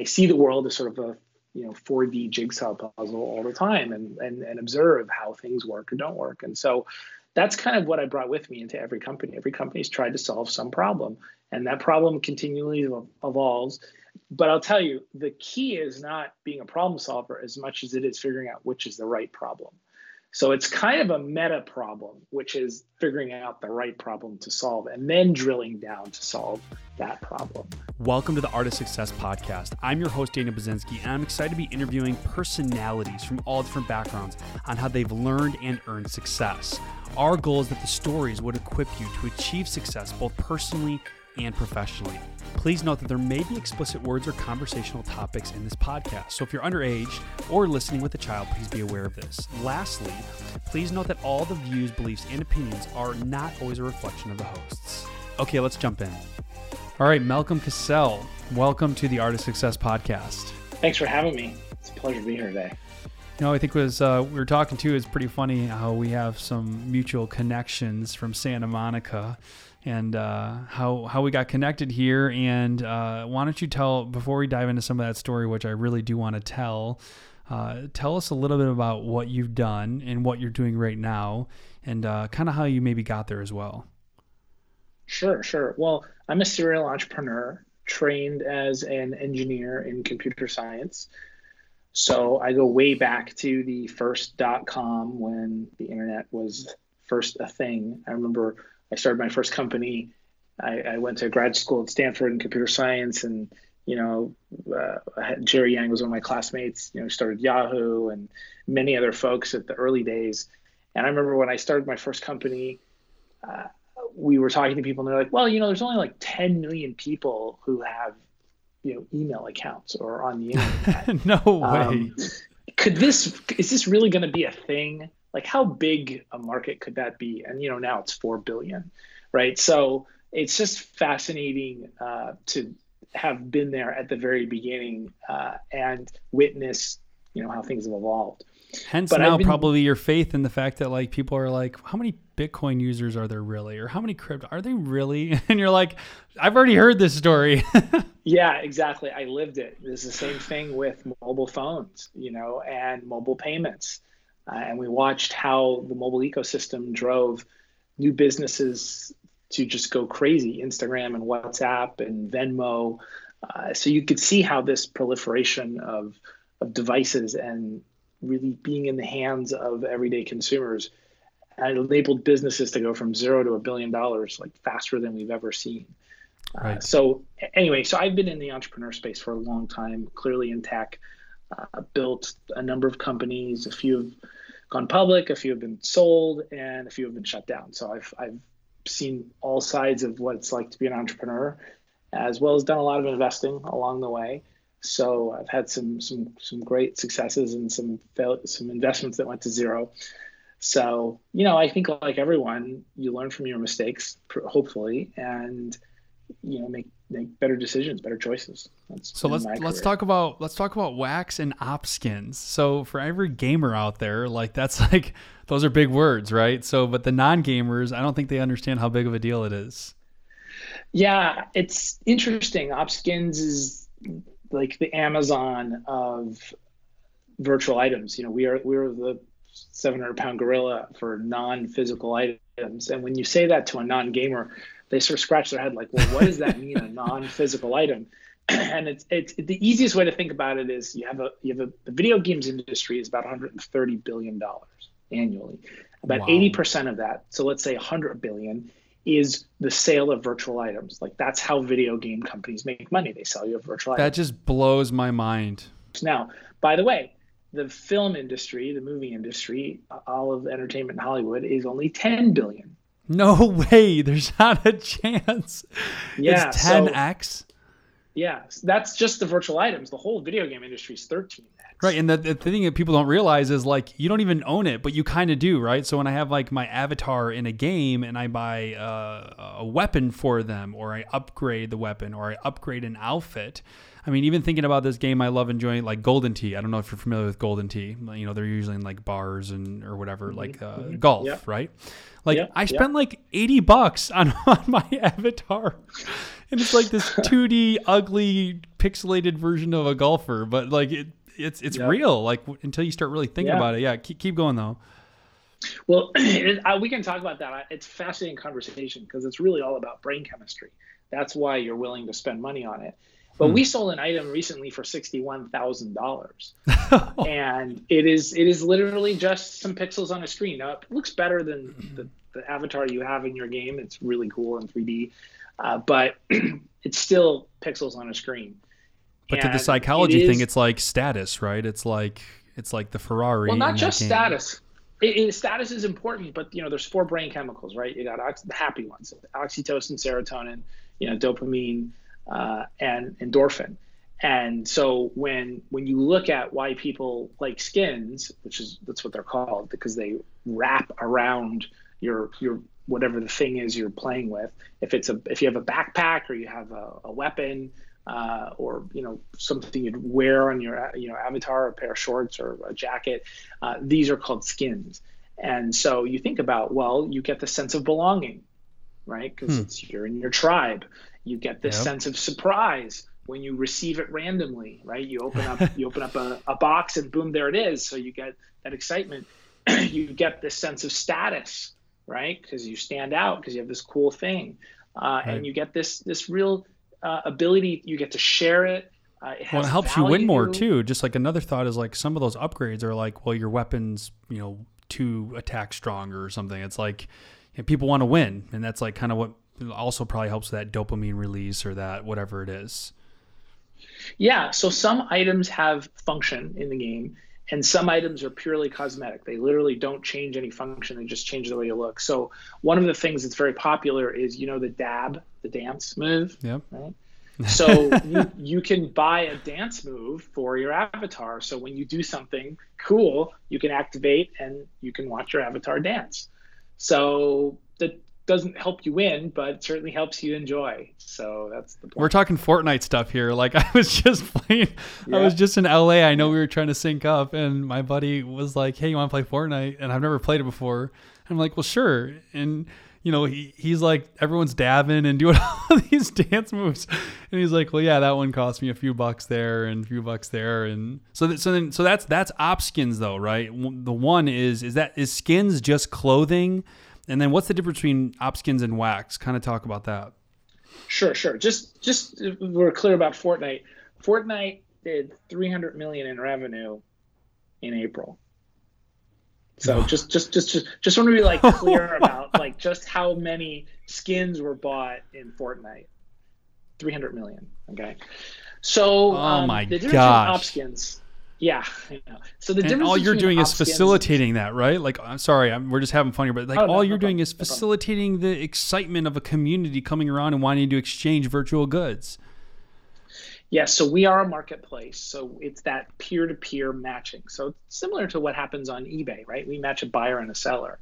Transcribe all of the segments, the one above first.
I see the world as sort of a you know 4D jigsaw puzzle all the time and and and observe how things work or don't work. And so that's kind of what I brought with me into every company. Every company's tried to solve some problem, and that problem continually evolves. But I'll tell you, the key is not being a problem solver as much as it is figuring out which is the right problem. So it's kind of a meta problem, which is figuring out the right problem to solve and then drilling down to solve that problem. Welcome to the Art of Success podcast. I'm your host, Dana Bazinski, and I'm excited to be interviewing personalities from all different backgrounds on how they've learned and earned success. Our goal is that the stories would equip you to achieve success both personally and professionally. Please note that there may be explicit words or conversational topics in this podcast. So if you're underage or listening with a child, please be aware of this. Lastly, please note that all the views, beliefs, and opinions are not always a reflection of the hosts. Okay, let's jump in. All right, Malcolm CasSelle, welcome to the Art of Success podcast. Thanks for having me. It's a pleasure to be here today. You know, I think was uh, we were talking to is pretty funny how we have some mutual connections from Santa Monica and uh, how how we got connected here. And uh, why don't you tell before we dive into some of that story, which I really do want to tell. Uh, tell us a little bit about what you've done and what you're doing right now, and uh, kind of how you maybe got there as well. Sure, sure. Well, I'm a serial entrepreneur trained as an engineer in computer science. So I go way back to the first dot com when the internet was first a thing. I remember I started my first company. I, I went to grad school at Stanford in computer science, and you know, uh, Jerry Yang was one of my classmates. You know, started Yahoo and many other folks at the early days. And I remember when I started my first company, uh, we were talking to people, and they're like, "Well, you know, there's only like 10 million people who have, you know, email accounts or on the internet." no way. Um, could this is this really going to be a thing? Like how big a market could that be? And you know now it's 4 billion right? So it's just fascinating uh, to have been there at the very beginning uh, and witness you know how things have evolved. Hence but now been, probably your faith in the fact that like people are like how many bitcoin users are there really? Or how many crypto are they really? And you're like i've already heard this story. Yeah exactly. I lived it. It's the same thing with mobile phones you know and mobile payments uh, and we watched how the mobile ecosystem drove new businesses to just go crazy Instagram and WhatsApp and Venmo. Uh, so you could see how this proliferation of, of devices and really being in the hands of everyday consumers enabled businesses to go from zero to a billion dollars like faster than we've ever seen. Uh, right. Uh, so anyway, so I've been in the entrepreneur space for a long time, clearly in tech, uh, built a number of companies, a few have gone public, a few have been sold, and a few have been shut down. So I've I've seen all sides of what it's like to be an entrepreneur, as well as done a lot of investing along the way. So I've had some some some great successes and some fail, some investments that went to zero. So you know, I think like everyone, you learn from your mistakes, hopefully, and you know make make better decisions, better choices. That's so let's let's talk about let's talk about wax and OPSkins. So for every gamer out there, like that's like those are big words, right? So but the non gamers, I don't think they understand how big of a deal it is. Yeah, it's interesting. OPSkins is like the Amazon of virtual items. You know, we are we're the 700 pound gorilla for non physical items, and when you say that to a non gamer they sort of scratch their head like, well, what does that mean, a non-physical item? and it's it's the easiest way to think about it is you have a you have a the video games industry is about 130 billion dollars annually. About wow. 80% of that, so let's say 100 billion, is the sale of virtual items. Like that's how video game companies make money. They sell you a virtual that item. That just blows my mind. Now, by the way, the film industry, the movie industry, all of entertainment in Hollywood is only 10 billion. No way. There's not a chance. Yeah. It's 10x. So, yeah. That's just the virtual items. The whole video game industry is 13x. Right. And the, the thing that people don't realize is like you don't even own it, but you kind of do, right? So when I have like my avatar in a game and I buy uh, a weapon for them or I upgrade the weapon or I upgrade an outfit, I mean, even thinking about this game, I love enjoying like Golden Tee. I don't know if you're familiar with Golden Tee. You know, they're usually in like bars and or whatever, mm-hmm. like uh, mm-hmm. golf, yep. right? Like yep. I spent yep. like 80 bucks on, on my avatar. And it's like this 2D ugly pixelated version of a golfer, but like it it's it's real like until you start really thinking about it. Yeah, keep keep going though. Well, it, uh, we can talk about that. It's fascinating conversation because it's really all about brain chemistry. That's why you're willing to spend money on it. But hmm. we sold an item recently for sixty-one thousand dollars, and it is it is literally just some pixels on a screen. Now it looks better than the, the avatar you have in your game. It's really cool in 3D, uh, but it's still pixels on a screen. But and to the psychology it is, thing, it's like status, right? It's like it's like the Ferrari. Well, not just status it, it, status is important, but you know, there's four brain chemicals, right? You got ox- the happy ones: oxytocin, serotonin, you know, dopamine, uh, and endorphin. And so when when you look at why people like skins, which is that's what they're called, because they wrap around your your whatever the thing is you're playing with. If it's a if you have a backpack or you have a, a weapon, uh, or you know something you'd wear on your you know avatar, a pair of shorts or a jacket. Uh, these are called skins, and so you think about well, you get the sense of belonging, right? Because hmm. it's you're in your tribe. You get this yep. sense of surprise when you receive it randomly, right? You open up you open up a, a box and boom, there it is. So you get that excitement. you get this sense of status, right? Because you stand out because you have this cool thing, uh, right. and you get this this real uh, ability. You get to share it. Uh, it well, it helps value. you win more too. Just like another thought is like some of those upgrades are like, well, your weapons, you know, to attack stronger or something. It's like know, people want to win, and that's like kind of what also probably helps that dopamine release or that whatever it is. Yeah. So some items have function in the game, and some items are purely cosmetic. They literally don't change any function; they just change the way you look. So one of the things that's very popular is you know the dab, the dance move. Yep. Right. So you, you can buy a dance move for your avatar. So when you do something cool, you can activate and you can watch your avatar dance. So that doesn't help you win, but certainly helps you enjoy. So that's the point. We're talking Fortnite stuff here. Like I was just playing, yeah. I was just in LA. I know we were trying to sync up, and my buddy was like, "Hey, you want to play Fortnite?" And I've never played it before. And I'm like, "Well, sure." And you know, he, he's like, everyone's dabbing and doing all these dance moves, and he's like, "Well, yeah, that one cost me a few bucks there and a few bucks there." And so, th- so then, so that's that's OPSkins though, right? The one is is that is skins just clothing and then what's the difference between opskins and wax? Kind of talk about that. Sure, sure. Just just we're clear about Fortnite. Fortnite did 300 million in revenue in April. So just just just just just want to be like clear about like just how many skins were bought in Fortnite. 300 million. Okay. So oh um, my the difference gosh. skins yeah. So the and difference all you're doing is facilitating that, right? Like, I'm sorry, I'm, we're just having fun here, but like oh, all no, you're no doing problem. is facilitating no the excitement of a community coming around and wanting to exchange virtual goods. Yes, so we are a marketplace. So it's that peer to peer matching. So similar to what happens on eBay, right? We match a buyer and a seller.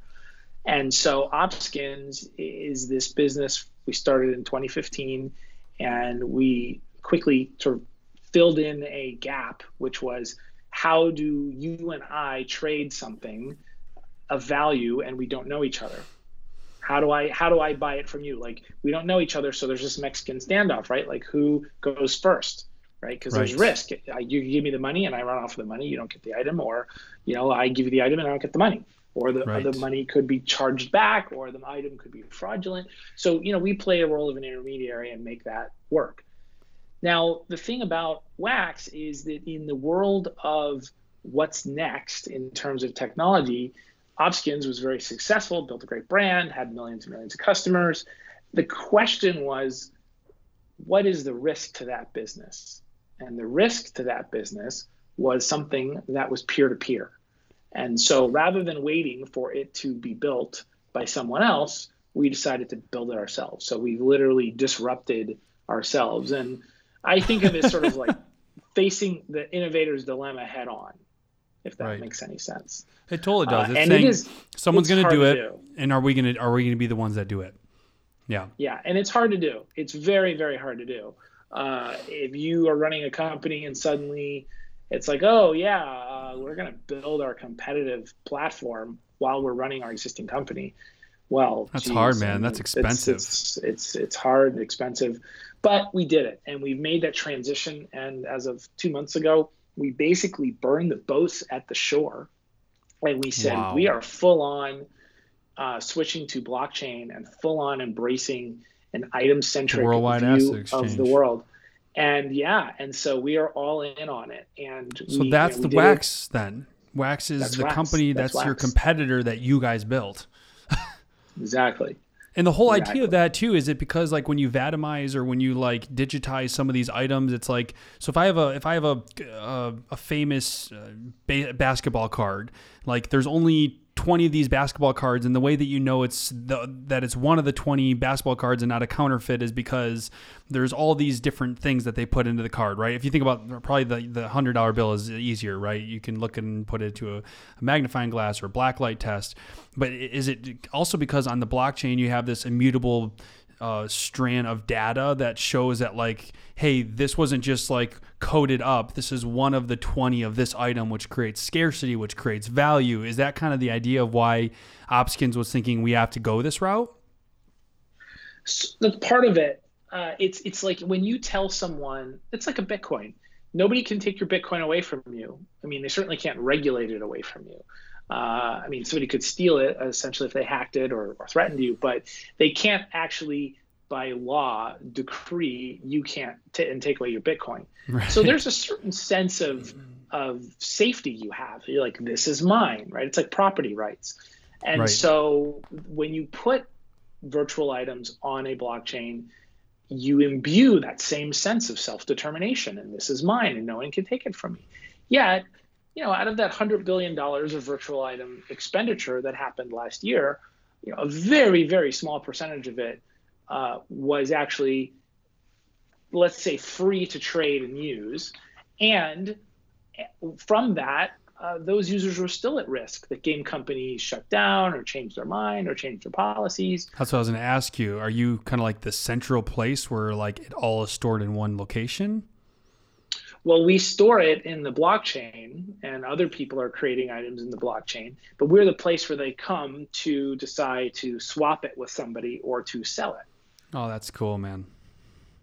And so Opskins is this business we started in 2015 and we quickly sort of filled in a gap, which was how do you and I trade something of value and we don't know each other? How do I how do I buy it from you? Like we don't know each other, so there's this Mexican standoff, right? Like who goes first, right? Because right. there's risk. You give me the money and I run off with the money, you don't get the item, or you know I give you the item and I don't get the money, or the right. or the money could be charged back, or the item could be fraudulent. So you know we play a role of an intermediary and make that work. Now, the thing about wax is that in the world of what's next in terms of technology, Opskins was very successful, built a great brand, had millions and millions of customers. The question was, what is the risk to that business? And the risk to that business was something that was peer to peer. And so rather than waiting for it to be built by someone else, we decided to build it ourselves. So we literally disrupted ourselves. And I think of it sort of like facing the innovator's dilemma head on, if that right. makes any sense. It totally does. Uh, it's and saying it is, someone's going to do it, do. and are we going to are we going to be the ones that do it? Yeah. Yeah, and it's hard to do. It's very very hard to do. Uh, if you are running a company and suddenly it's like, oh yeah, uh, we're going to build our competitive platform while we're running our existing company. Well, that's geez, hard, man. that's expensive. It's, it's, it's it's hard, expensive, but we did it, and we've made that transition. And as of two months ago, we basically burned the boats at the shore, and we said wow. we are full on uh, switching to blockchain and full on embracing an item centric view of the world. And yeah, and so we are all in on it. And so we, that's you know, the Wax it. then. Wax is that's the wax. company that's, that's your competitor that you guys built. exactly. And the whole exactly. idea of that too is it because like when you atomize or when you like digitize some of these items, it's like so if I have a if I have a a, a famous uh, ba- basketball card, like there's only 20 of these basketball cards and the way that you know it's the, that it's one of the 20 basketball cards and not a counterfeit is because there's all these different things that they put into the card right? If you think about probably the, the $100 bill is easier right? You can look and put it to a, a magnifying glass or a blacklight test. But is it also because on the blockchain you have this immutable uh, strand of data that shows that like hey this wasn't just like coded up. This is one of the 20 of this item which creates scarcity which creates value. Is that kind of the idea of why opskins was thinking we have to go this route? That's part of it uh, it's it's like when you tell someone it's like a bitcoin. Nobody can take your bitcoin away from you. I mean they certainly can't regulate it away from you uh, I mean, somebody could steal it essentially if they hacked it or, or threatened you, but they can't actually, by law, decree you can't t- and take away your Bitcoin. Right. So there's a certain sense of of safety you have. You're like, this is mine, right? It's like property rights. And right. so when you put virtual items on a blockchain, you imbue that same sense of self determination, and this is mine, and no one can take it from me. Yet you know, out of that $100 billion of virtual item expenditure that happened last year, you know, a very, very small percentage of it uh, was actually, let's say, free to trade and use. And from that, uh, those users were still at risk that game companies shut down or changed their mind or changed their policies. That's what I was going to ask you. Are you kind of like the central place where like it all is stored in one location? Well, we store it in the blockchain, and other people are creating items in the blockchain, but we're the place where they come to decide to swap it with somebody or to sell it. Oh, that's cool, man.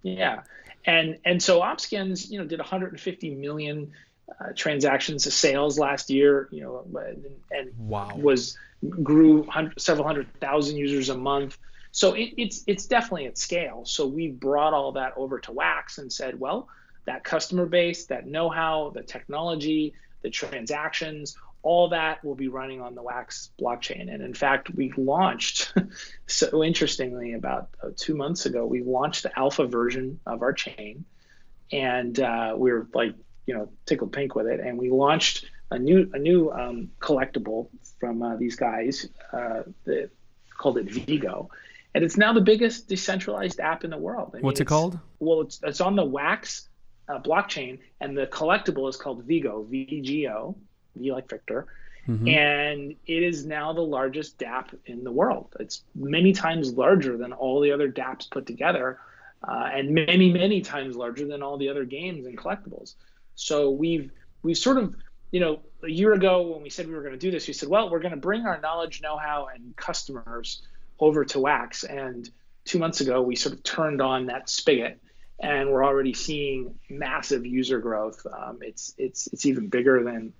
Yeah, and and so Opskins, you know, did 150 million uh, transactions of sales last year, you know, and, and wow. was grew hundred, several hundred thousand users a month. So it, it's it's definitely at scale. So we brought all that over to Wax and said, well that customer base, that know how, the technology, the transactions, all that will be running on the Wax blockchain. And in fact, we launched, so interestingly, about uh, two months ago, we launched the alpha version of our chain. And uh, we were like, you know, tickled pink with it. And we launched a new a new um, collectible from uh, these guys uh, that called it Vigo. And it's now the biggest decentralized app in the world. I What's it called? Well, it's, it's on the Wax uh, blockchain, and the collectible is called Vigo, V-G-O, V like Victor, mm-hmm. and it is now the largest DApp in the world. It's many times larger than all the other DApps put together, uh, and many many times larger than all the other games and collectibles. So we've we've sort of you know a year ago when we said we were going to do this, we said, well, we're going to bring our knowledge, know-how, and customers over to Wax, and two months ago we sort of turned on that spigot and we're already seeing massive user growth. Um, it's it's it's even bigger than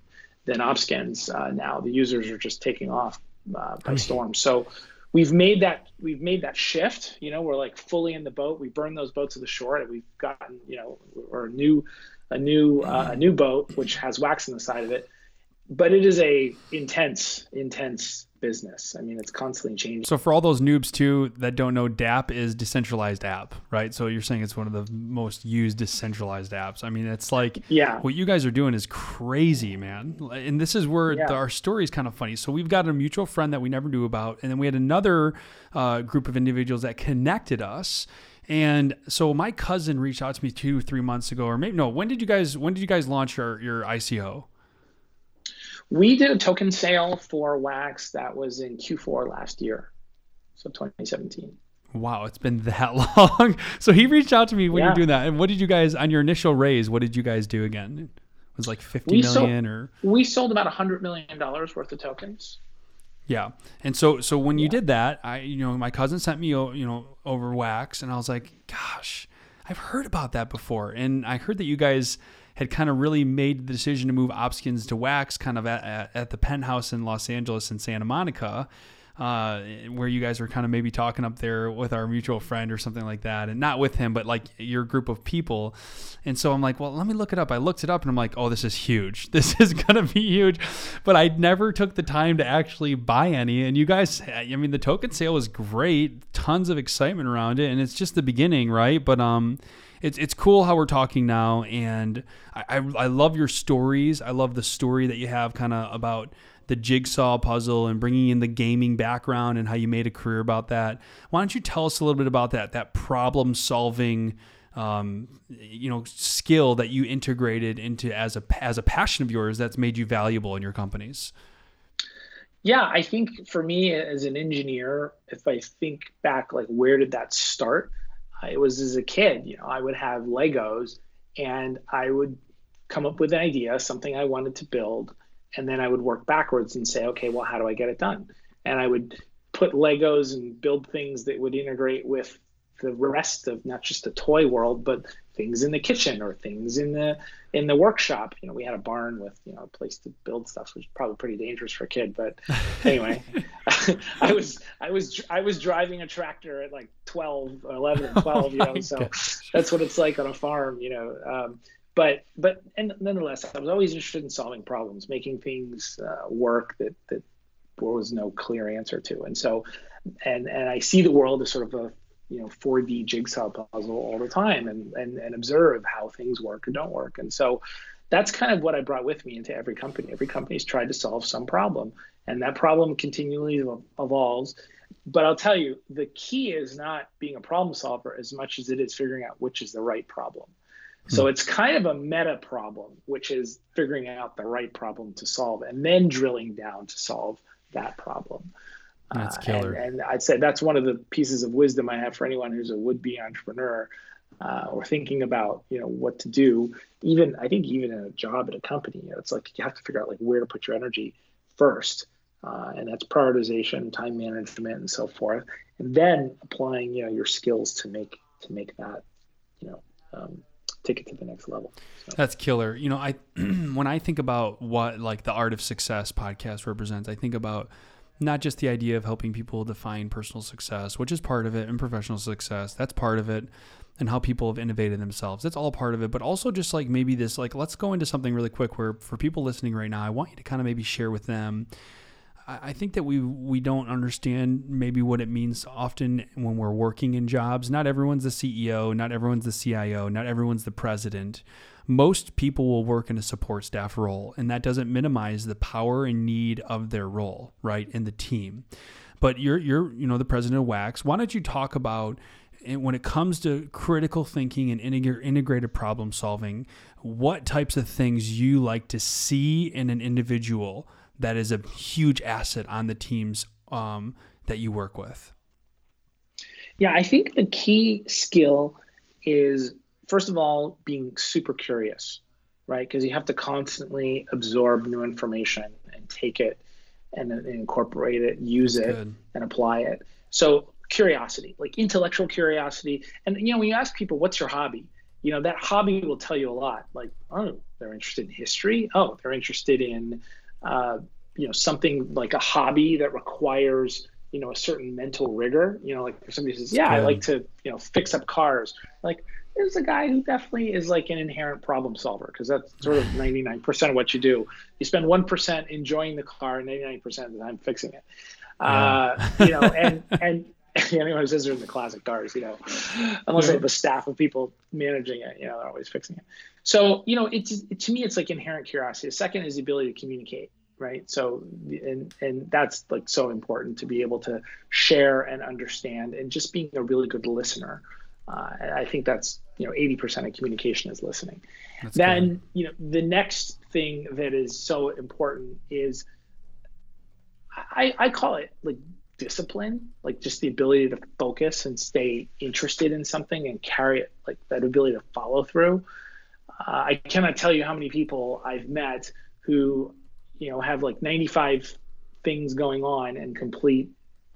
than Opskins uh, now. The users are just taking off uh, by storm. So we've made that we've made that shift. You know, we're like fully in the boat. We burned those boats to the shore, and we've gotten you know or a new a new uh, a new boat which has wax on the side of it. But it is a intense intense business. I mean, it's constantly changing. So for all those noobs too that don't know, DApp is decentralized app, right? So you're saying it's one of the most used decentralized apps. I mean, it's like yeah, what you guys are doing is crazy, man. And this is where yeah. the, our story is kind of funny. So we've got a mutual friend that we never knew about, and then we had another uh, group of individuals that connected us. And so my cousin reached out to me two, three months ago, or maybe no. When did you guys? When did you guys launch your your ICO? We did a token sale for Wax that was in Q4 last year, so 2017. Wow, it's been that long. so he reached out to me when Yeah. you're doing that. And what did you guys on your initial raise? What did you guys do again? It was like fifty We million sold- or We sold about a hundred million dollars worth of tokens. Yeah. And so so when you did that, I you know, my cousin sent me you know over wax and I was like, gosh, I've heard about that before. And I heard that you guys had kind of really made the decision to move Opskins to wax kind of at, at, the penthouse in Los Angeles and Santa Monica. Uh, where you guys were kind of maybe talking up there with our mutual friend or something like that, and not with him, but like your group of people. And so I'm like, well, let me look it up. I looked it up and I'm like, oh, this is huge. This is gonna be huge. But I never took the time to actually buy any. And you guys, I mean, the token sale was great. Tons of excitement around it, and it's just the beginning, right? But um, it's it's cool how we're talking now, and I I, I love your stories. I love the story that you have, kind of about the jigsaw puzzle and bringing in the gaming background and how you made a career about that. Why don't you tell us a little bit about that that problem solving um, you know skill that you integrated into as a as a passion of yours that's made you valuable in your companies? Yeah, I think for me as an engineer, if I think back, like where did that start? It was as a kid. You know, I would have Legos, and I would come up with an idea, something I wanted to build, and then I would work backwards and say, okay, well, how do I get it done? And I would put Legos and build things that would integrate with the rest of not just the toy world, but things in the kitchen or things in the in the workshop. You know, we had a barn with you know a place to build stuff, which is probably pretty dangerous for a kid. But anyway, I was I was I was driving a tractor at like 12, 11, and 12. You know, so gosh. that's what it's like on a farm. You know. Um, but but and nonetheless, I was always interested in solving problems, making things uh, work that that there was no clear answer to. And so, and and I see the world as sort of a you know 4D jigsaw puzzle all the time, and and and observe how things work or don't work. And so, that's kind of what I brought with me into every company. Every company's tried to solve some problem, and that problem continually evolves. But I'll tell you, the key is not being a problem solver as much as it is figuring out which is the right problem. Hmm. So it's kind of a meta problem, which is figuring out the right problem to solve and then drilling down to solve that problem. That's Uh, killer. and, and I'd say that's one of the pieces of wisdom I have for anyone who's a would-be entrepreneur uh, or thinking about, you know, what to do. Even I think even in a job at a company, you know, it's like you have to figure out like where to put your energy first, uh, and that's prioritization, time management, and so forth, and then applying, you know, your skills to make to make that, you know, um, take it to the next level. So. That's killer. You know, I when I think about what like the Art of Success podcast represents, I think about not just the idea of helping people define personal success, which is part of it, and professional success. That's part of it. And how people have innovated themselves. That's all part of it. But also just like maybe this like let's go into something really quick where for people listening right now, I want you to kind of maybe share with them I think that we we don't understand maybe what it means often when we're working in jobs. Not everyone's the CEO, not everyone's the CIO, not everyone's the president. Most people will work in a support staff role, and that doesn't minimize the power and need of their role, right, in the team. But you're you're you know the president of Wax. Why don't you talk about when it comes to critical thinking and integrated problem solving, what types of things you like to see in an individual that is a huge asset on the teams um, that you work with? Yeah, I think the key skill is first of all being super curious, right? Because you have to constantly absorb new information and take it and, and incorporate it, use That's it, good. and apply it. So curiosity, like intellectual curiosity, and you know when you ask people what's your hobby, you know that hobby will tell you a lot. Like oh, they're interested in history. Oh, they're interested in uh, you know something like a hobby that requires you know a certain mental rigor. You know, like if somebody says, yeah, I like to you know fix up cars. Like there's a guy who definitely is like an inherent problem solver because that's sort of 99% of what you do. You spend 1% enjoying the car, and 99% of the time fixing it. Uh, you know, and and anyone who says they're in the classic cars, you know, unless they have a staff of people managing it, you know, they're always fixing it. So, you know, it's to me, it's like inherent curiosity. The second is the ability to communicate, right? So, and and that's like so important to be able to share and understand, and just being a really good listener. Uh, I think that's you know 80% of communication is listening. That's then you know the next thing that is so important is I, I call it like discipline, like just the ability to focus and stay interested in something and carry it, like that ability to follow through. Uh, I cannot tell you how many people I've met who, you know, have like 95 things going on and complete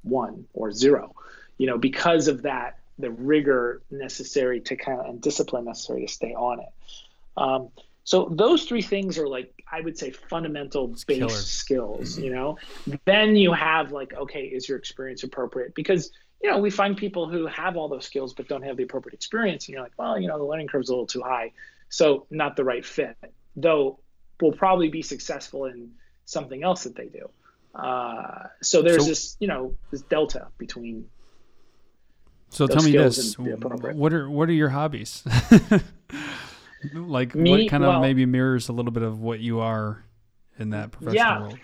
one or zero, you know, because of that, the rigor necessary to kind of and discipline necessary to stay on it. Um, so those three things are like I would say fundamental base Killer. skills, you know. Then you have like okay, is your experience appropriate? Because you know, we find people who have all those skills but don't have the appropriate experience and you're like, well, you know, the learning curve's a little too high. So not the right fit. Though will probably be successful in something else that they do. Uh, so there's so, this, you know, this delta between. So tell me this: what are what are your hobbies? like Me, what kind well, of maybe mirrors a little bit of what you are in that professional yeah, world?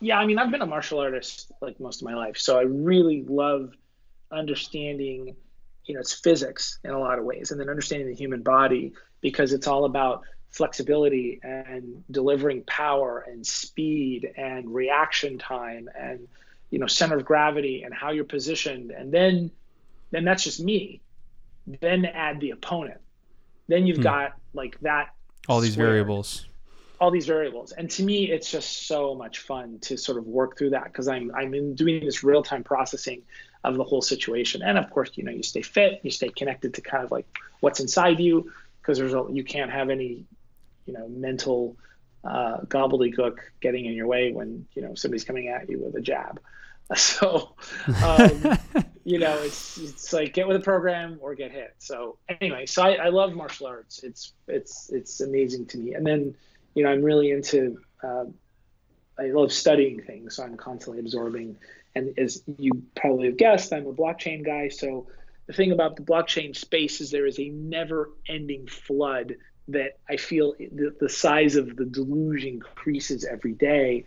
Yeah, I mean, I've been a martial artist like most of my life, so I really love understanding, you know, it's physics in a lot of ways, and then understanding the human body because it's all about flexibility and delivering power and speed and reaction time and you know center of gravity and how you're positioned and then then that's just me. Then add the opponent. Then you've hmm. got like that all these variables. All these variables. And to me it's just so much fun to sort of work through that because i'm i'm in doing this real-time processing of the whole situation. And of course you know you stay fit you stay connected to kind of like what's inside you because there's a you can't have any you know mental uh, gobbledygook getting in your way when you know somebody's coming at you with a jab So, um, you know, it's it's like get with the program or get hit. So anyway, so I, I love martial arts. It's it's it's amazing to me. And then, you know, I'm really into. Uh, I love studying things, so I'm constantly absorbing. And as you probably have guessed, I'm a blockchain guy. So the thing about the blockchain space is there is a never-ending flood that I feel the, the size of the deluge increases every day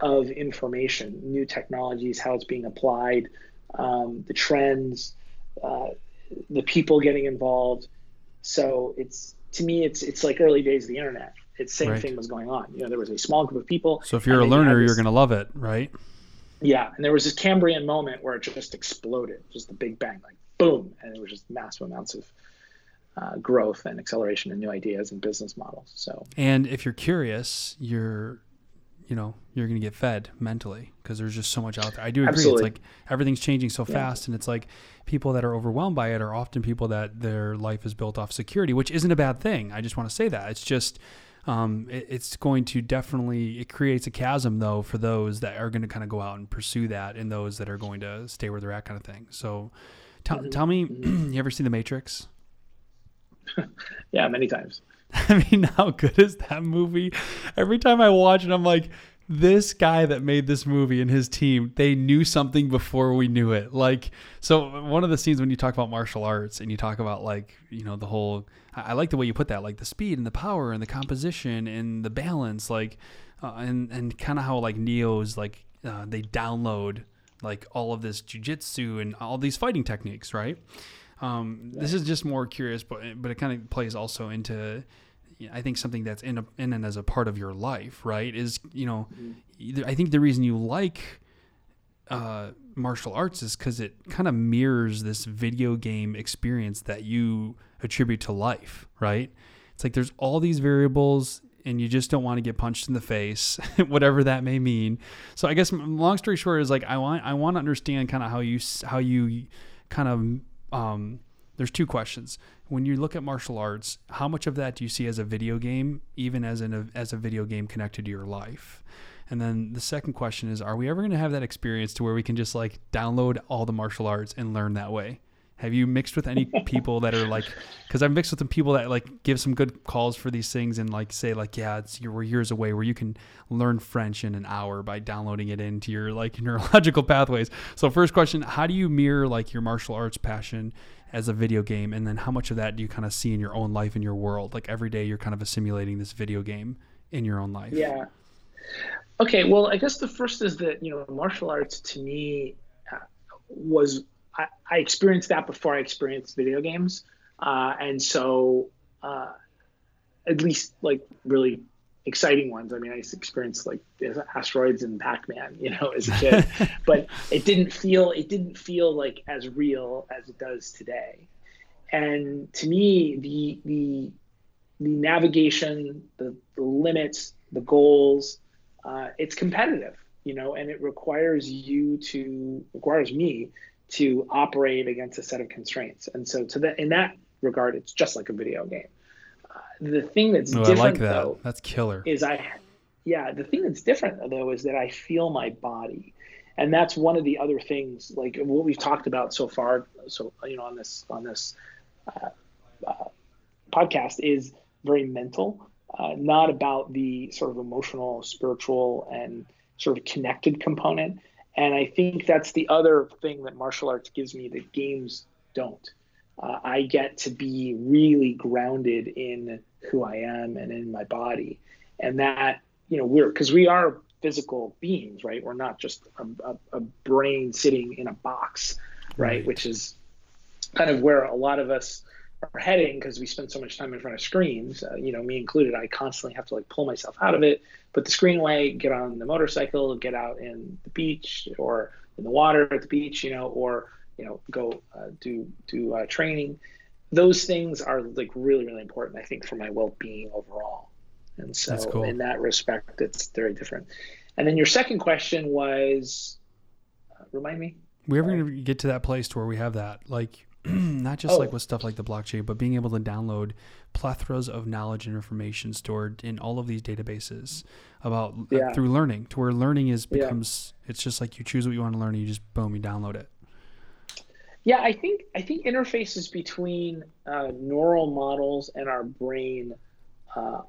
of information, new technologies, how it's being applied, um, the trends, uh, the people getting involved. So it's to me, it's it's like early days of the internet. It's same right. thing was going on. You know, there was a small group of people. So if you're a learner, this, you're going to love it, right? Yeah, and there was this Cambrian moment where it just exploded, just the big bang, like boom, and it was just massive amounts of uh, growth and acceleration and new ideas and business models. So, and if you're curious, you're you know you're going to get fed mentally because there's just so much out there. I do agree. Absolutely. It's like everything's changing so fast, yeah. and it's like people that are overwhelmed by it are often people that their life is built off security, which isn't a bad thing. I just want to say that it's just um, it, it's going to definitely it creates a chasm though for those that are going to kind of go out and pursue that, and those that are going to stay where they're at, kind of thing. So, t- mm-hmm. tell me, mm-hmm. you ever seen The Matrix? yeah, many times. I mean, how good is that movie? Every time I watch it, I'm like, this guy that made this movie and his team, they knew something before we knew it. Like, so one of the scenes when you talk about martial arts and you talk about like, you know, the whole, I, like the way you put that, like the speed and the power and the composition and the balance, like, uh, and and kind of how like Neo's like uh, they download like all of this jujitsu and all these fighting techniques, right? Um, This is just more curious, but but it kind of plays also into I think something that's in a, in and as a part of your life, right? Is you know, mm-hmm. I think the reason you like uh, martial arts is because it kind of mirrors this video game experience that you attribute to life, right? It's like there's all these variables and you just don't want to get punched in the face, whatever that may mean. So I guess long story short is like I want I want to understand kind of how you how you kind of um, there's two questions when you look at martial arts, how much of that do you see as a video game, even as an as a video game connected to your life? And then the second question is, are we ever going to have that experience to where we can just like download all the martial arts and learn that way? Have you mixed with any people that are like, because I've mixed with some people that like give some good calls for these things and like say like, yeah, it's we're years away where you can learn French in an hour by downloading it into your like neurological pathways. So first question, how do you mirror like your martial arts passion as a video game? And then how much of that do you kind of see in your own life in your world? Like every day you're kind of assimilating this video game in your own life. Yeah. Okay well i guess the first is that you know martial arts to me uh, was I, I, experienced that before i experienced video games uh, and so uh, at least like really exciting ones. I mean, I experienced like asteroids and Pac-Man, you know, as a kid, but it didn't feel it didn't feel like as real as it does today. And to me, the the the navigation, the, the limits, the goals, uh, it's competitive, you know, and it requires you to requires me to operate against a set of constraints. And so to that in that regard, it's just like a video game. Uh, the thing that's oh, different I like that. though That's killer. is I yeah, the thing that's different though is that I feel my body. And that's one of the other things like what we've talked about so far so you know on this on this uh, uh, podcast is very mental, uh, not about the sort of emotional, spiritual, and sort of connected component. And I think that's the other thing that martial arts gives me that games don't. Uh, I get to be really grounded in who I am and in my body. And that, you know, we're because we are physical beings, right? We're not just a, a, a brain sitting in a box, right? right? Which is kind of where a lot of us are heading because we spend so much time in front of screens. Uh, you know, me included. I constantly have to like pull myself out of it, put the screen away, get on the motorcycle, get out in the beach or in the water at the beach, you know, or you know, go uh, do do uh, training. Those things are like really really important. I think for my well being overall. And so, cool. in that respect, it's very different. And then your second question was, uh, remind me. We ever going to get to that place to where we have that like not just oh. like with stuff like the blockchain, but being able to download plethoras of knowledge and information stored in all of these databases about uh, yeah. uh, through learning to where learning is becomes yeah. it's just like you choose what you want to learn and you just boom you download it yeah i think i think interfaces between uh, neural models and our brain uh,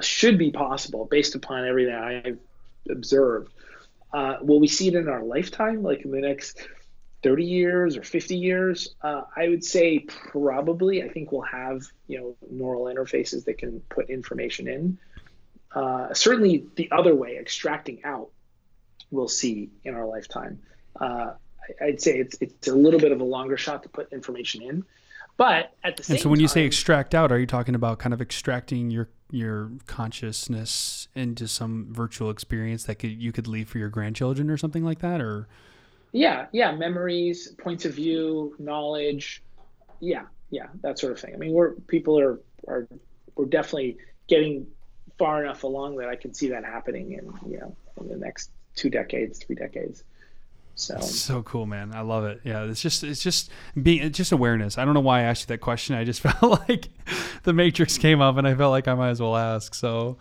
should be possible based upon everything i've observed uh, will we see it in our lifetime like in the next 30 years or 50 years uh, i would say probably i think we'll have you know neural interfaces that can put information in. Uh, certainly the other way extracting out we'll see in our lifetime. Uh, i'd say it's, it's a little bit of a longer shot to put information in but at the same and so when time, you say extract out are you talking about kind of extracting your your consciousness into some virtual experience that could you could leave for your grandchildren or something like that or yeah, yeah, memories, points of view, knowledge. Yeah, yeah, that sort of thing. I mean, we're people are are we're definitely getting far enough along that I can see that happening in you know in the next two decades, three decades. So so cool, man. I love it. Yeah, it's just it's just being it's just awareness. I don't know why I asked you that question. I just felt like the matrix came up, and I felt like I might as well ask. So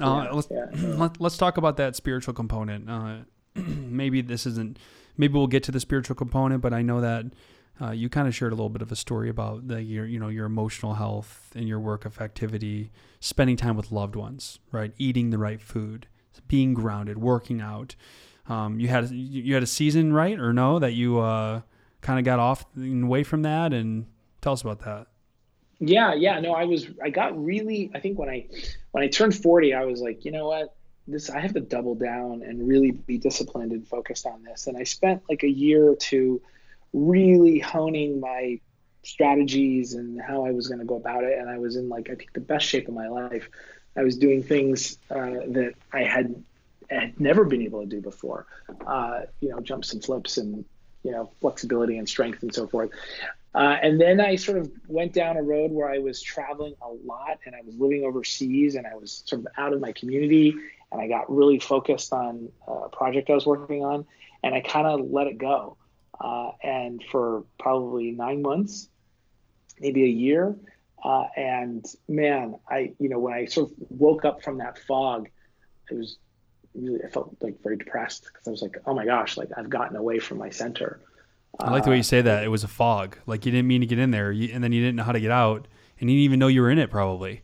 uh, yeah, let's yeah. let, us talk about that spiritual component. Uh, maybe this isn't maybe we'll get to the spiritual component, but I know that uh, you kind of shared a little bit of a story about the, your, you know, your emotional health and your work effectivity, spending time with loved ones, right? Eating the right food, being grounded, working out. Um, you had you had a season, right, or no, that you uh, kind of got off and away from that, and tell us about that. Yeah, yeah, no, I was I got really I think when I when I turned 40, I was like, you know what? This I have to double down and really be disciplined and focused on this. And I spent like a year or two really honing my strategies and how I was going to go about it. And I was in like I think the best shape of my life. I was doing things uh, that I had had never been able to do before. Uh, you know, jumps and flips and you know flexibility and strength and so forth. Uh, and then I sort of went down a road where I was traveling a lot and I was living overseas and I was sort of out of my community and I got really focused on a project I was working on, and I kind of let it go. Uh, and for probably nine months, maybe a year, uh, and man, I you know when I sort of woke up from that fog, it was really I felt like very depressed because I was like, oh my gosh, like I've gotten away from my center. I like the way you say that. It was a fog. Like you didn't mean to get in there, and then you didn't know how to get out, and you didn't even know you were in it. Probably,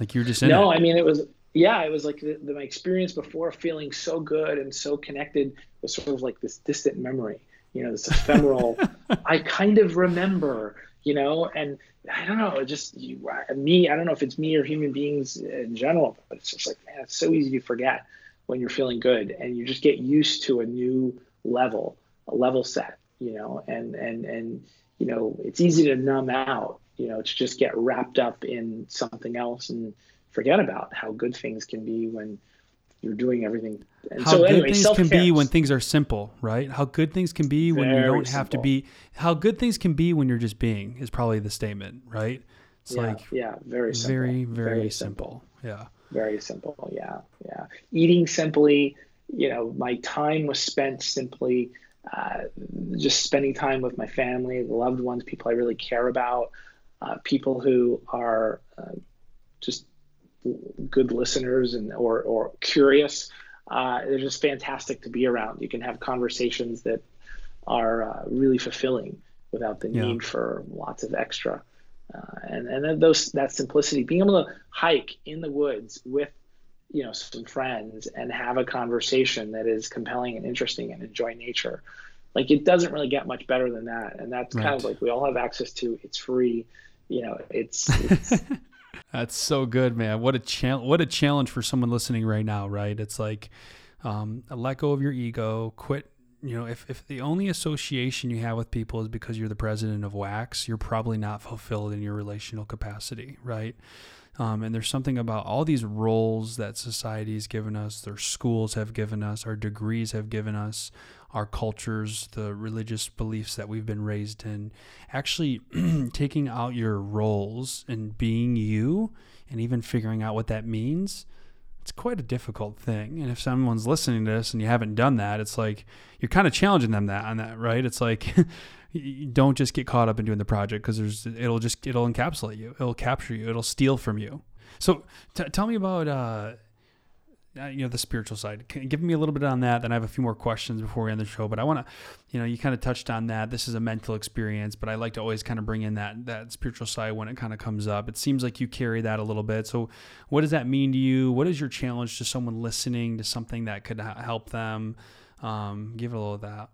like you were just in no, it. I mean it was yeah, it was like the, the, my experience before feeling so good and so connected was sort of like this distant memory, you know, this ephemeral. I kind of remember, you know, and I don't know, just you, uh, me. I don't know if it's me or human beings in general, but it's just like man, it's so easy to forget when you're feeling good, and you just get used to a new level, a level set, you know, and and and you know, it's easy to numb out, you know, to just get wrapped up in something else and forget about how good things can be when you're doing everything. And how so good anyway, things can be when things are simple, right? How good things can be when you don't have to be. How good things can be when you're just being is probably the statement, right? It's yeah, like yeah, very simple. very very, very simple. simple. Yeah, very simple. Yeah, yeah. Eating simply. You know, my time was spent simply. Uh, just spending time with my family, the loved ones, people I really care about, uh, people who are uh, just good listeners and or or curious. Uh, they're just fantastic to be around. You can have conversations that are uh, really fulfilling without the yeah. need for lots of extra. Uh, and and then those that simplicity, being able to hike in the woods with you know some friends and have a conversation that is compelling and interesting and enjoy nature like it doesn't really get much better than that and that's right. kind of like we all have access to it's free you know it's, it's That's so good, man. What a challenge! What a challenge for someone listening right now, right? It's like um, let go of your ego, quit. You know, if, if the only association you have with people is because you're the president of Wax, you're probably not fulfilled in your relational capacity, right? Um, and there's something about all these roles that society has given us, their schools have given us, our degrees have given us, our cultures, the religious beliefs that we've been raised in. Actually, taking out your roles and being you, and even figuring out what that means, it's quite a difficult thing. And if someone's listening to this and you haven't done that, it's like you're kind of challenging them that on that, right? It's like don't just get caught up in doing the project because there's it'll just it'll encapsulate you, it'll capture you, it'll steal from you. So t- tell me about uh, uh, you know the spiritual side. Give me a little bit on that. Then I have a few more questions before we end the show. But I want to, you know, you kind of touched on that. This is a mental experience, but I like to always kind of bring in that that spiritual side when it kind of comes up. It seems like you carry that a little bit. So, what does that mean to you? What is your challenge to someone listening to something that could help them? Um, give it a little of that.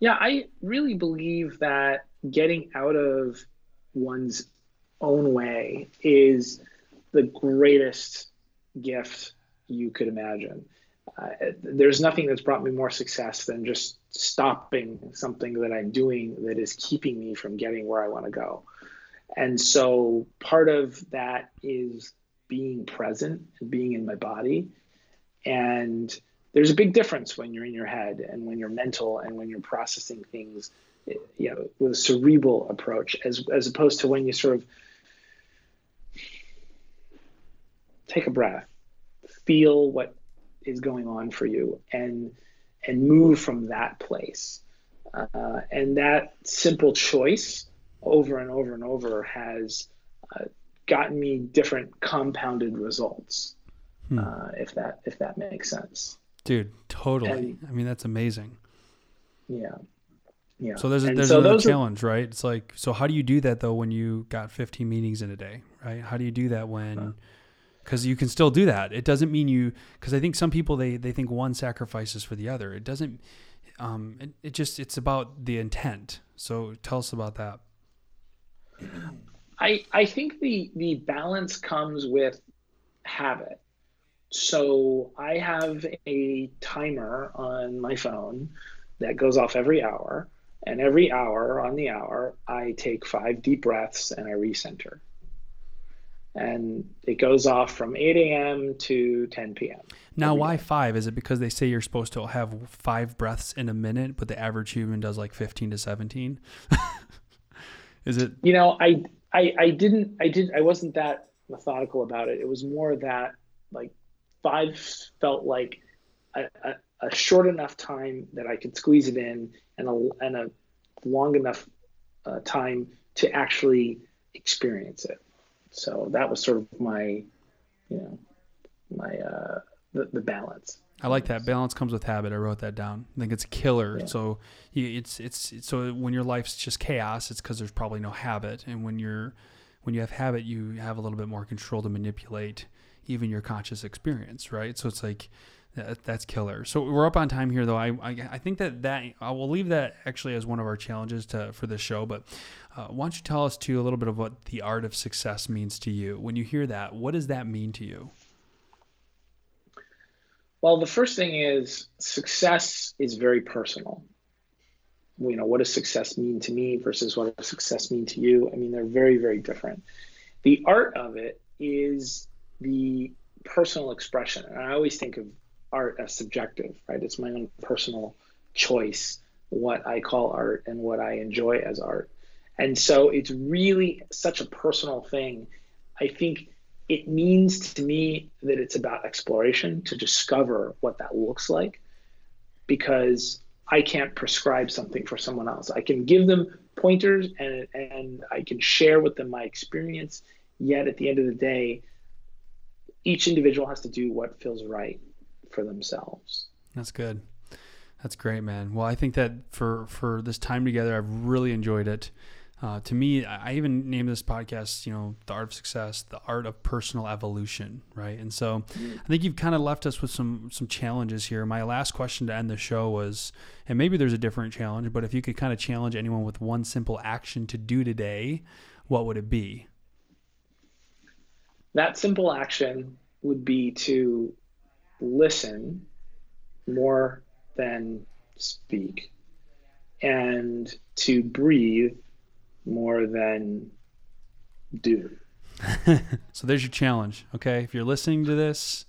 Yeah, I really believe that getting out of one's own way is the greatest gift you could imagine. Uh, there's nothing that's brought me more success than just stopping something that I'm doing that is keeping me from getting where I want to go. And so part of that is being present and being in my body. And there's a big difference when you're in your head and when you're mental and when you're processing things, you know, with a cerebral approach, as as opposed to when you sort of take a breath, feel what is going on for you, and and move from that place. Uh, and that simple choice over and over and over has uh, gotten me different compounded results. Hmm. Uh, if that if that makes sense. Dude, totally. And, I mean, that's amazing. Yeah. Yeah. So there's a, there's so another challenge, are, right? It's like, so how do you do that though when you got 15 meetings in a day, right? How do you do that when because you can still do that. It doesn't mean you because I think some people they they think one sacrifices for the other. It doesn't. Um, it, it just it's about the intent. So tell us about that. I I think the the balance comes with habit. So I have a timer on my phone that goes off every hour. And every hour on the hour, I take five deep breaths and I recenter and it goes off from 8 a.m. to 10 p.m. Now, why day. five? Is it because they say you're supposed to have five breaths in a minute, but the average human does like 15 to 17? Is it? You know, I, I, I didn't, I did, I wasn't that methodical about it. It was more that like five felt like a, a, a short enough time that I could squeeze it in, and a and a long enough uh, time to actually experience it. So that was sort of my, you know, my uh, the, the balance. I like that balance comes with habit. I wrote that down. I think it's a killer. Yeah. So it's, it's it's so when your life's just chaos, it's because there's probably no habit. And when you're when you have habit, you have a little bit more control to manipulate even your conscious experience, right? So it's like that's killer. So we're up on time here, though. I, I, I think that that I will leave that actually as one of our challenges to for this show. But uh, why don't you tell us too a little bit of what the art of success means to you? When you hear that, what does that mean to you? Well, the first thing is success is very personal. You know, what does success mean to me versus what does success mean to you? I mean, they're very, very different. The art of it is the personal expression. And I always think of art as subjective, right? It's my own personal choice what I call art and what I enjoy as art. And so it's really such a personal thing. I think it means to me that it's about exploration to discover what that looks like because I can't prescribe something for someone else. I can give them pointers and and I can share with them my experience. Yet at the end of the day, each individual has to do what feels right for themselves. That's good. That's great, man. Well, I think that for for this time together, I've really enjoyed it. Uh, to me, I even named this podcast, you know, the art of success, the art of personal evolution, right? And so, mm. I think you've kind of left us with some some challenges here. My last question to end the show was, and maybe there's a different challenge, but if you could kind of challenge anyone with one simple action to do today, what would it be? That simple action would be to listen more than speak and to breathe more than do. so there's your challenge. Okay. If you're listening to this,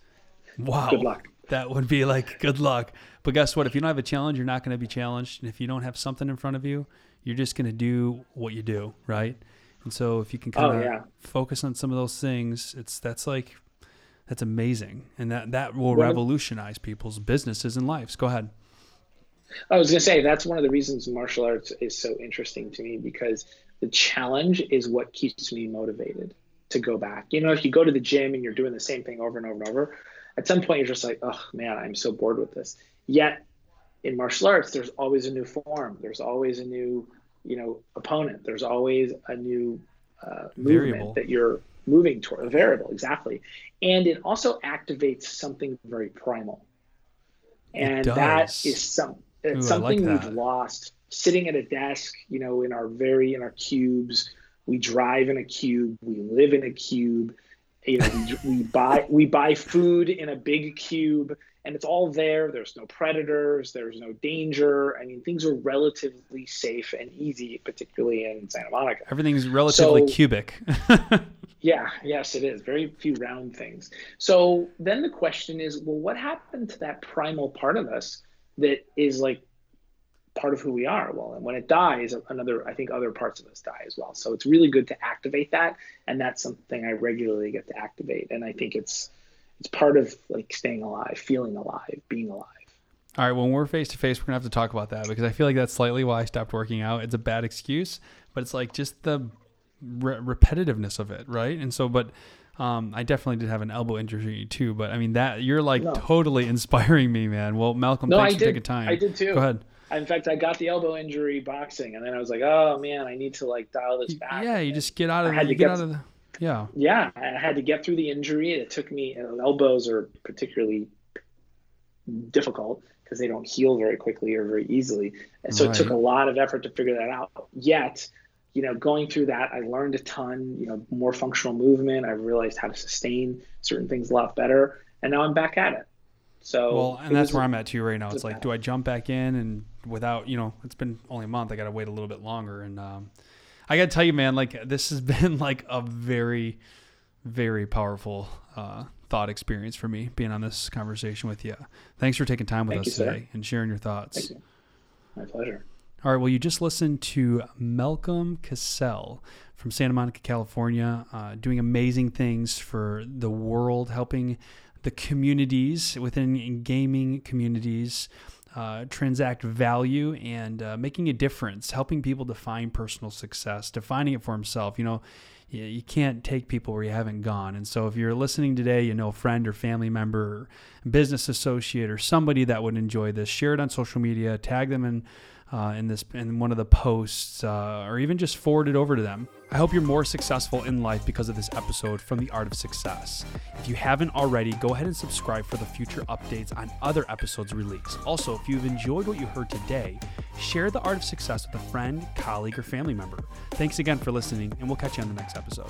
wow. Good luck. That would be like good luck. But guess what? If you don't have a challenge, you're not going to be challenged. And if you don't have something in front of you, you're just going to do what you do, right? And so if you can kind of oh, yeah. focus on some of those things, it's that's like that's amazing. And that that will revolutionize people's businesses and lives. Go ahead. I was going to say that's one of the reasons martial arts is so interesting to me because the challenge is what keeps me motivated to go back. You know, if you go to the gym and you're doing the same thing over and over and over, at some point you're just like, oh man, I'm so bored with this. Yet in martial arts, there's always a new form. There's always a new, you know, opponent. There's always a new uh, movement variable. that you're moving toward. A variable, exactly. And it also activates something very primal. And that is some it's Ooh, something like we've lost. Sitting at a desk, you know, in our very in our cubes, we drive in a cube, we live in a cube. You know, we, we buy we buy food in a big cube, and it's all there. There's no predators. There's no danger. I mean, things are relatively safe and easy, particularly in Santa Monica. Everything's relatively so, cubic. yeah, yes, it is. Very few round things. So then the question is, well, what happened to that primal part of us that is like part of who we are. Well, and when it dies, another, I think other parts of us die as well. So it's really good to activate that. And that's something I regularly get to activate. And I think it's, it's part of like staying alive, feeling alive, being alive. All right, when we're face to face, we're gonna have to talk about that because I feel like that's slightly why I stopped working out. It's a bad excuse, but it's like just the re- repetitiveness of it, right? And so, but um, I definitely did have an elbow injury too, but I mean that you're like no. totally inspiring me, man. Well, Malcolm, no, thanks I for did. taking time. I did too. Go ahead. In fact, I got the elbow injury boxing, and then I was like, "Oh man, I need to like dial this back." Yeah, you just get out of. I had to get, out of the. Yeah. Yeah, I had to get through the injury. It took me. elbows are particularly difficult because they don't heal very quickly or very easily, and so right. it took a lot of effort to figure that out. Yet, you know, going through that, I learned a ton, you know, more functional movement. I realized how to sustain certain things a lot better. And now I'm back at it. So, well, and that's where I'm at too right now. It's like, do I jump back in and without, you know, it's been only a month. I got to wait a little bit longer. And um, I got to tell you, man, like this has been like a very, very powerful uh, thought experience for me being on this conversation with you. Thanks for taking time with Thank us you, today and sharing your thoughts. My pleasure. All right, well, you just listened to Malcolm CasSelle from Santa Monica, California, uh, doing amazing things for the world, helping the communities within gaming communities uh, transact value and uh, making a difference, helping people define personal success, defining it for himself. You know, you can't take people where you haven't gone. And so if you're listening today, you know, a friend or family member, or business associate, or somebody that would enjoy this, share it on social media, tag them in uh, in this in one of the posts, uh, or even just forward it over to them. I hope you're more successful in life because of this episode from The Art of Success. If you haven't already, go ahead and subscribe for the future updates on other episodes released. Also, if you've enjoyed what you heard today, share The Art of Success with a friend, colleague, or family member. Thanks again for listening, and we'll catch you on the next episode.